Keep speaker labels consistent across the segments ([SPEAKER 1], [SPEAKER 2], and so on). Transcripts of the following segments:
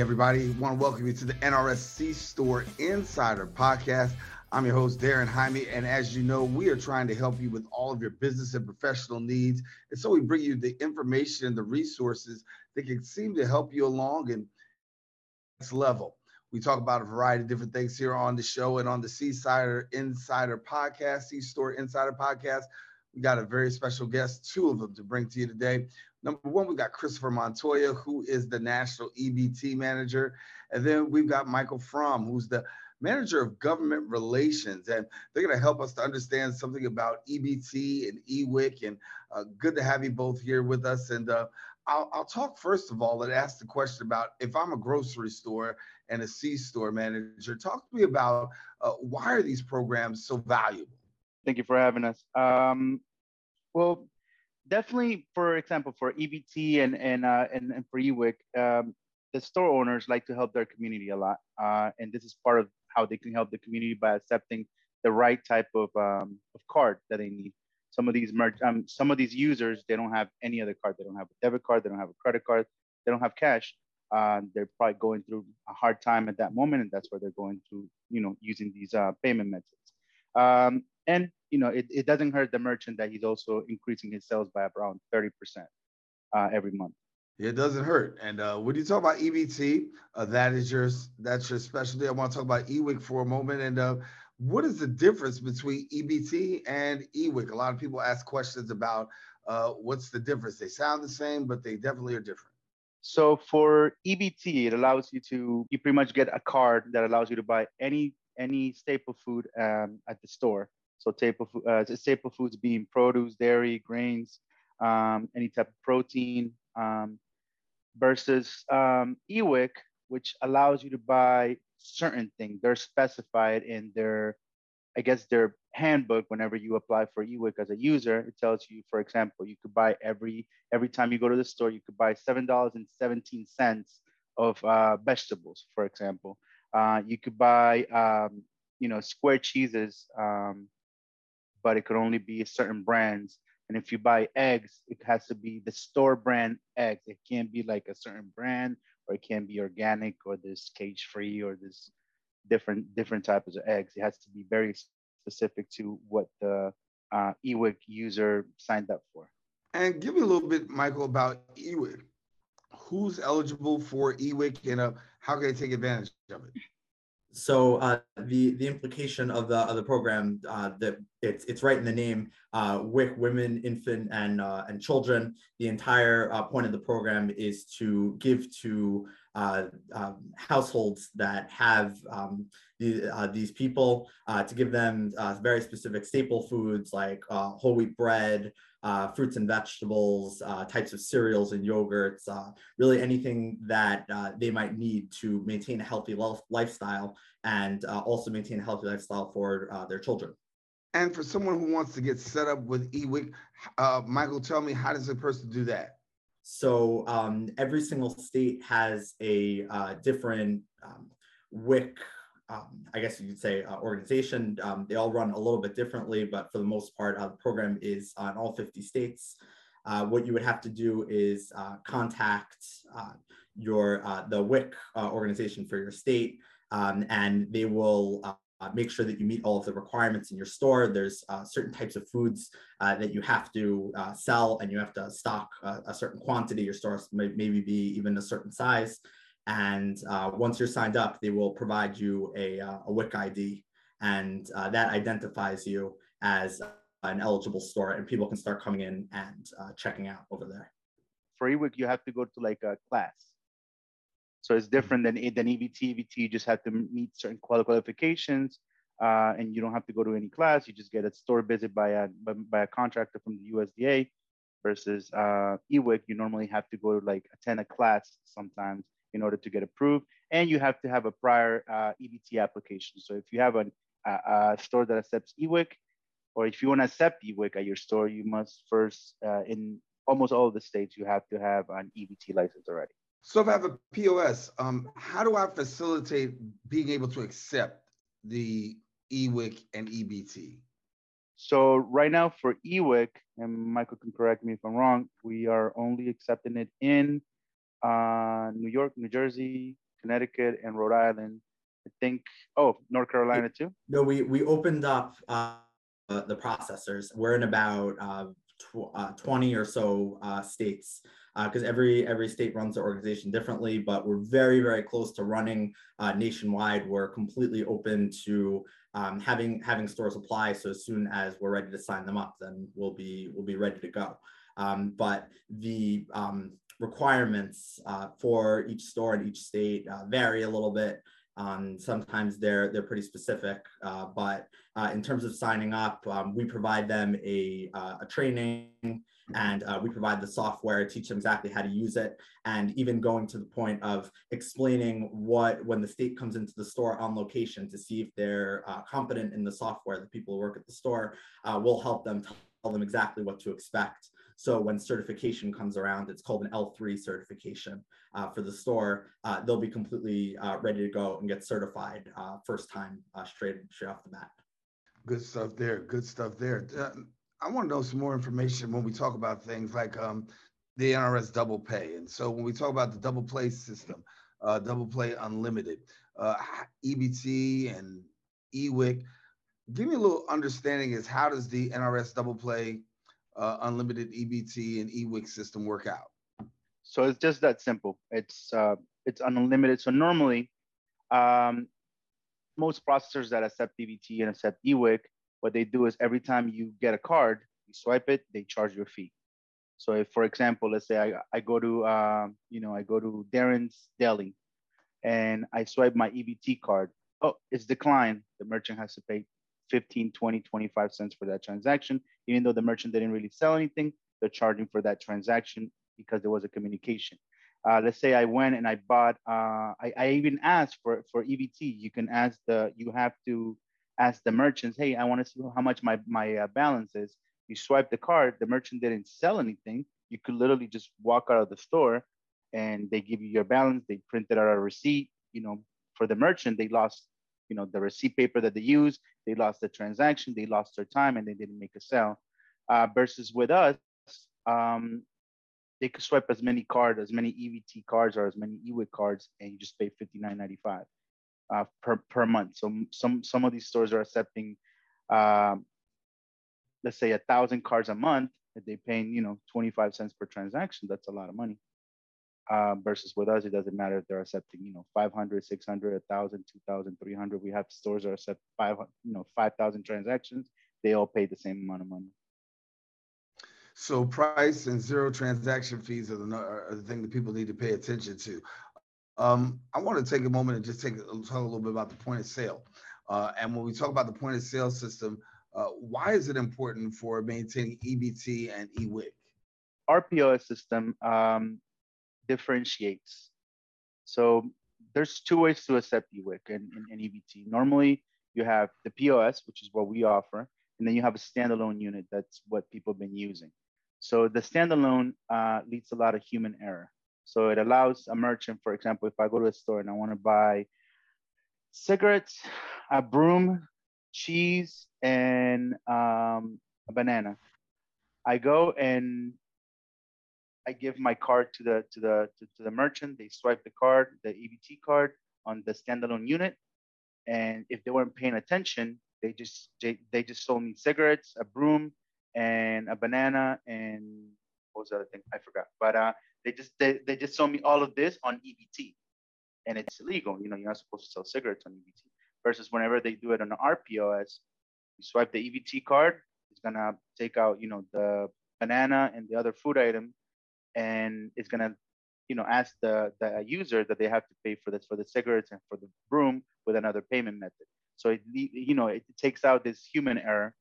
[SPEAKER 1] Everybody. I want to welcome you to the NRS C Store Insider Podcast. I'm your host, Darren Jaime. And as you know, we are trying to help you with all of your business and professional needs. And so we bring you the information and the resources that can seem to help you along and next level. We talk about a variety of different things here on the show and on the Seasider Insider Podcast, C Store Insider Podcast. We got a very special guest, two of them to bring to you today. Number one, we've got Christopher Montoya, who is the National EBT Manager. And then we've got Michael Fromm, who's the Manager of Government Relations. And they're going to help us to understand something about EBT and EWIC. And uh, good to have you both here with us. And uh, I'll, I'll, talk first of all and ask the question about if I'm a grocery store and a C store manager, talk to me about uh, why are these programs so valuable?
[SPEAKER 2] Thank you for having us. Um, well, definitely, for example, for EBT and and uh, and, and for EWIC, um, the store owners like to help their community a lot, uh, and this is part of how they can help the community by accepting the right type of um, of card that they need. Some of these merch, um, some of these users, they don't have any other card. They don't have a debit card. They don't have a credit card. They don't have cash. Uh, they're probably going through a hard time at that moment, and that's where they're going through, you know, using these uh, payment methods. Um, and you know, it, it doesn't hurt the merchant that he's also increasing his sales by around 30% uh, every month.
[SPEAKER 1] It doesn't hurt. And uh, when you talk about EBT, uh, that is your that's your specialty. I want to talk about EWIC for a moment. And uh, what is the difference between EBT and EWIC? A lot of people ask questions about uh, what's the difference. They sound the same, but they definitely are different.
[SPEAKER 2] So for EBT, it allows you to you pretty much get a card that allows you to buy any any staple food um, at the store. So staple, uh, staple foods being produce, dairy, grains, um, any type of protein, um, versus um, EWIC, which allows you to buy certain things. They're specified in their, I guess, their handbook. Whenever you apply for EWIC as a user, it tells you, for example, you could buy every every time you go to the store, you could buy seven dollars and seventeen cents of uh, vegetables, for example. Uh, you could buy, um, you know, square cheeses, um, but it could only be certain brands. And if you buy eggs, it has to be the store brand eggs. It can't be like a certain brand, or it can't be organic, or this cage free, or this different different types of eggs. It has to be very specific to what the uh, user signed up for.
[SPEAKER 1] And give me a little bit, Michael, about EWIC. Who's eligible for EWIC and uh, how can they take advantage of it?
[SPEAKER 3] So uh, the the implication of the of the program uh, that it's it's right in the name, uh, WIC women, infant, and uh, and children. The entire uh, point of the program is to give to uh, um, households that have um, the, these people to give them very specific staple foods like whole wheat bread, uh, fruits and vegetables, uh, types of cereals and yogurts, uh, really anything that uh, they might need to maintain a healthy lifestyle and uh, also maintain a healthy lifestyle for uh, their children.
[SPEAKER 1] And for someone who wants to get set up with eWIC, Michael, tell me, how does a person do that?
[SPEAKER 3] So um, every single state has a different um, WIC um, I guess you could say, uh, organization. Um, they all run a little bit differently, but for the most part, uh, the program is on all 50 states. Uh, what you would have to do is uh, contact uh, your uh, the WIC organization for your state, um, and they will make sure that you meet all of the requirements in your store. There's certain types of foods that you have to sell, and you have to stock a certain quantity. Your store may maybe be even a certain size. And uh, once you're signed up, they will provide you a, uh, a WIC ID, and uh, that identifies you as an eligible store, and people can start coming in and uh, checking out over there.
[SPEAKER 2] For EWIC, you have to go to like a class. So it's different than, than EBT. EBT, you just have to meet certain qualifications, uh, and you don't have to go to any class. You just get a store visit by a, by a contractor from the USDA versus uh, EWIC, you normally have to go to like attend a class sometimes in order to get approved. And you have to have a prior uh, EBT application. So if you have a, a, store that accepts EWIC, or if you want to accept EWIC at your store, you must first, uh, in almost all of the states, you have to have an EBT license already.
[SPEAKER 1] So if I have a POS, um, how do I facilitate being able to accept the EWIC and EBT?
[SPEAKER 2] So right now for EWIC, and Michael can correct me if I'm wrong, we are only accepting it in uh, New York, New Jersey, Connecticut, and Rhode Island. I think, oh, North Carolina too?
[SPEAKER 3] No, we, we opened up uh, the processors. We're in about uh, tw- uh, 20 or so uh, states because uh, every every state runs the organization differently but we're very very close to running uh, nationwide we're completely open to um, having having stores apply so as soon as we're ready to sign them up then we'll be we'll be ready to go um, but the um, requirements uh, for each store in each state uh, vary a little bit um, sometimes they're they're pretty specific, uh, but uh, in terms of signing up, um, we provide them a, uh, a training and uh, we provide the software, teach them exactly how to use it, and even going to the point of explaining what when the state comes into the store on location to see if they're competent in the software. The people who work at the store will help them them exactly what to expect. So when certification comes around, it's called an L3 certification uh, for the store. Uh, they'll be completely uh, ready to go and get certified uh, first time uh, straight straight off the bat.
[SPEAKER 1] Good stuff there. Good stuff there. I want to know some more information when we talk about things like um, the NRS double pay. And so when we talk about the double play system, double play unlimited, EBT and EWIC, give me a little understanding is how does the NRS double play uh, unlimited EBT and EWIC system work out?
[SPEAKER 2] So it's just that simple. It's uh, it's unlimited. So normally, um, most processors that accept EBT and accept EWIC, what they do is every time you get a card, you swipe it, they charge you a fee. So if, for example, let's say I, I go to, um, you know, I go to Darren's Deli and I swipe my EBT card. Oh, it's declined. The merchant has to pay 15, 20, 25 cents for that transaction. Even though the merchant didn't really sell anything, they're charging for that transaction because there was a communication. Uh, let's say I went and I bought, uh, I, I even asked for, for EBT. You can ask the, you have to ask the merchants, hey, I want to see how much my, my uh, balance is. You swipe the card, the merchant didn't sell anything. You could literally just walk out of the store and they give you your balance. They printed out a receipt. You know, for the merchant, they lost you know the receipt paper that they use they lost the transaction they lost their time and they didn't make a sale. Uh, versus with us um, they could swipe as many cards as many EBT cards or as many EWIC cards and you just pay 59.95 uh, per, per month. So some some of these stores are accepting um, let's say a thousand cards a month that they paying you know 25 cents per transaction. That's a lot of money um, versus with us, it doesn't matter if they're accepting, you know, 500, 600, 1,000, 2,000, 300. We have stores that accept five, you know, 5,000 transactions. They all pay the same amount of money.
[SPEAKER 1] So price and zero transaction fees are the, are the thing that people need to pay attention to. Um, I want to take a moment and just take talk a little bit about the point of sale. Uh, and when we talk about the point of sale system, uh, why is it important for maintaining EBT and EWIC?
[SPEAKER 2] Our POS system um, differentiates. So there's two ways to accept EWIC and, and, and EBT. Normally, you have the POS, which is what we offer, and then you have a standalone unit. That's what people have been using. So the standalone uh, leads a lot of human error. So it allows a merchant, for example, if I go to a store and I want to buy cigarettes, a broom, cheese, and um, a banana, I go and I give my card to the to the to, to, the merchant. They swipe the card, the EBT card, on the standalone unit, and if they weren't paying attention, they just they, they just sold me cigarettes, a broom, and a banana, and what was the other thing? I forgot. But uh, they just they, they just sold me all of this on EBT, and it's illegal. You know, you're not supposed to sell cigarettes on EBT. Versus whenever they do it on our POS, you swipe the EBT card, it's gonna take out you know the banana and the other food item and it's gonna you know ask the the user that they have to pay for this for the cigarettes and for the broom with another payment method. So it you know it takes out this human error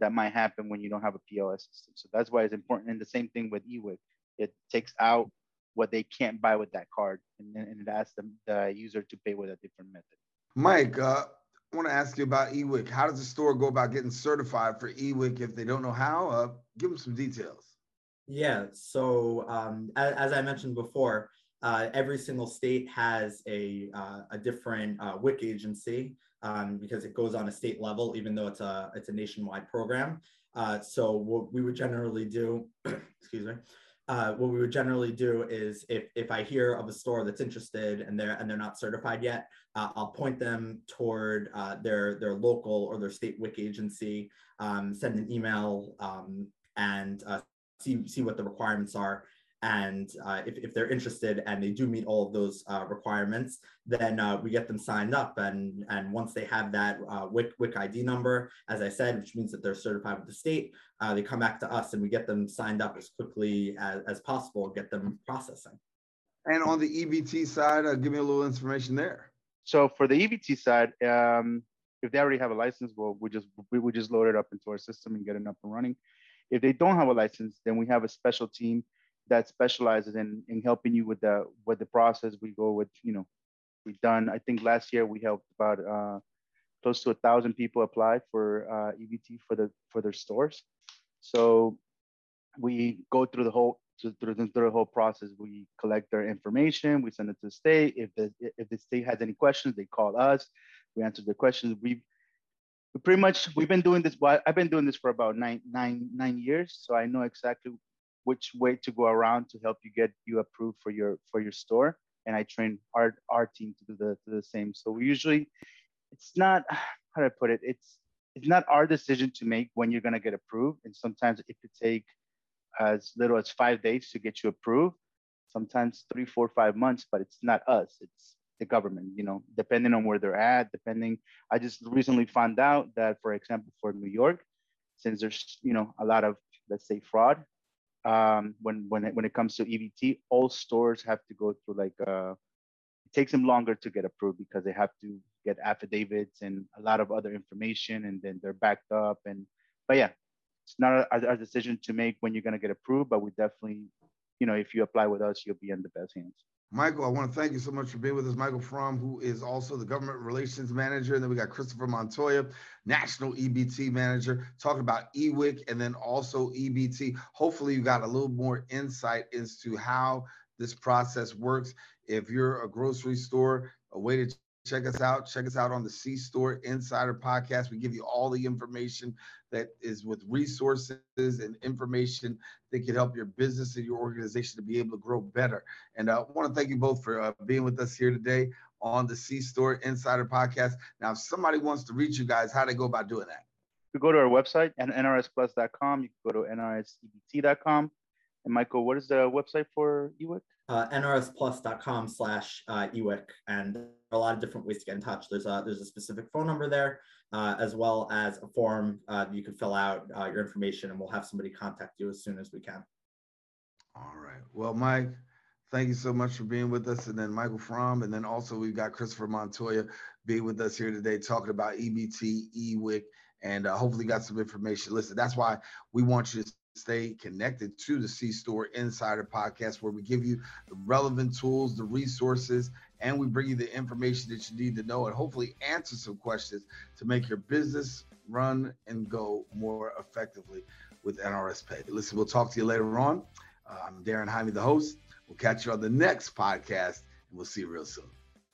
[SPEAKER 2] that might happen when you don't have a pos system. So that's why it's important and the same thing with ewic it takes out what they can't buy with that card and, and it asks them the user to pay with a different method.
[SPEAKER 1] Mike uh, i want to ask you about ewic how does the store go about getting certified for ewic if they don't know how? Uh, give them some details
[SPEAKER 3] yeah. So um, as, as, I mentioned before, uh, every single state has a, uh, a different uh, WIC agency um, because it goes on a state level, even though it's a it's a nationwide program. Uh, so what we would generally do, excuse me, uh, what we would generally do is if, if I hear of a store that's interested and they're and they're not certified yet, uh, I'll point them toward their their local or their state WIC agency, um, send an email um, and see see what the requirements are, and uh, if, if they're interested and they do meet all of those uh, requirements, then uh, we get them signed up. And, and once they have that uh, WIC, WIC ID number, as I said, which means that they're certified with the state, uh, they come back to us and we get them signed up as quickly as, as possible, get them processing.
[SPEAKER 1] And on the EBT side, uh, give me a little information there.
[SPEAKER 2] So for the EBT side, um, if they already have a license, well, we just we would just load it up into our system and get it up and running. If they don't have a license, then we have a special team that specializes in, in helping you with the with the process. We go with you know we've done. I think last year we helped about uh, close to a thousand people apply for uh, EBT for the for their stores. So we go through the whole through the, through the whole process. We collect their information. We send it to the state. If the if the state has any questions, they call us. We answer the questions. We pretty much we've been doing this. I've been doing this for about nine nine nine years, so I know exactly which way to go around to help you get you approved for your for your store and i train our our team to do the to the same. So we usually it's not how do i put it? It's it's not our decision to make when you're going to get approved and sometimes it could take as little as five days to get you approved. Sometimes three four five months but it's not us. It's the government you know depending on where they're at depending i just recently found out that for example for new york since there's you know a lot of let's say fraud um, when when it, when it comes to EBT, all stores have to go through like uh, it takes them longer to get approved because they have to get affidavits and a lot of other information, and then they're backed up. And but yeah, it's not our, decision to make when you're gonna get approved, but we definitely, you know, if you apply with us, you'll be in the best hands.
[SPEAKER 1] Michael, I want to thank you so much for being with us. Michael Fromm, who is also the government relations manager. And then we got Christopher Montoya, national EBT manager, talking about EWIC and then also EBT. Hopefully, you got a little more insight into how this process works. If you're a grocery store, a way to check us out. Check us out on the C Store Insider podcast. We give you all the information that is with resources and information that can help your business and your organization to be able to grow better. And uh, I want to thank you both for uh, being with us here today on the C Store Insider podcast. Now, if somebody wants to reach you guys, how they go about doing that?
[SPEAKER 2] You go to our website, and nrsplus.com. You can go to nrsebt.com. And Michael, what is the website for EWIC?
[SPEAKER 3] Uh, nrsplus.com slash uh, EWIC. And a lot of different ways to get in touch. There's a, there's a specific phone number there, uh, as well as a form uh, you can fill out uh, your information, and we'll have somebody contact you as soon as we can.
[SPEAKER 1] All right. Well, Mike, thank you so much for being with us. And then Michael Fromm, and then also we've got Christopher Montoya being with us here today talking about EBT, EWIC, and uh, hopefully got some information. Listen, that's why we want you to stay connected to the C Store Insider podcast, where we give you the relevant tools, the resources, and we bring you the information that you need to know and hopefully answer some questions to make your business run and go more effectively with NRS Pay. Listen, we'll talk to you later on. Uh, I'm Darren Jaime, the host. We'll catch you on the next podcast, and we'll see you real soon.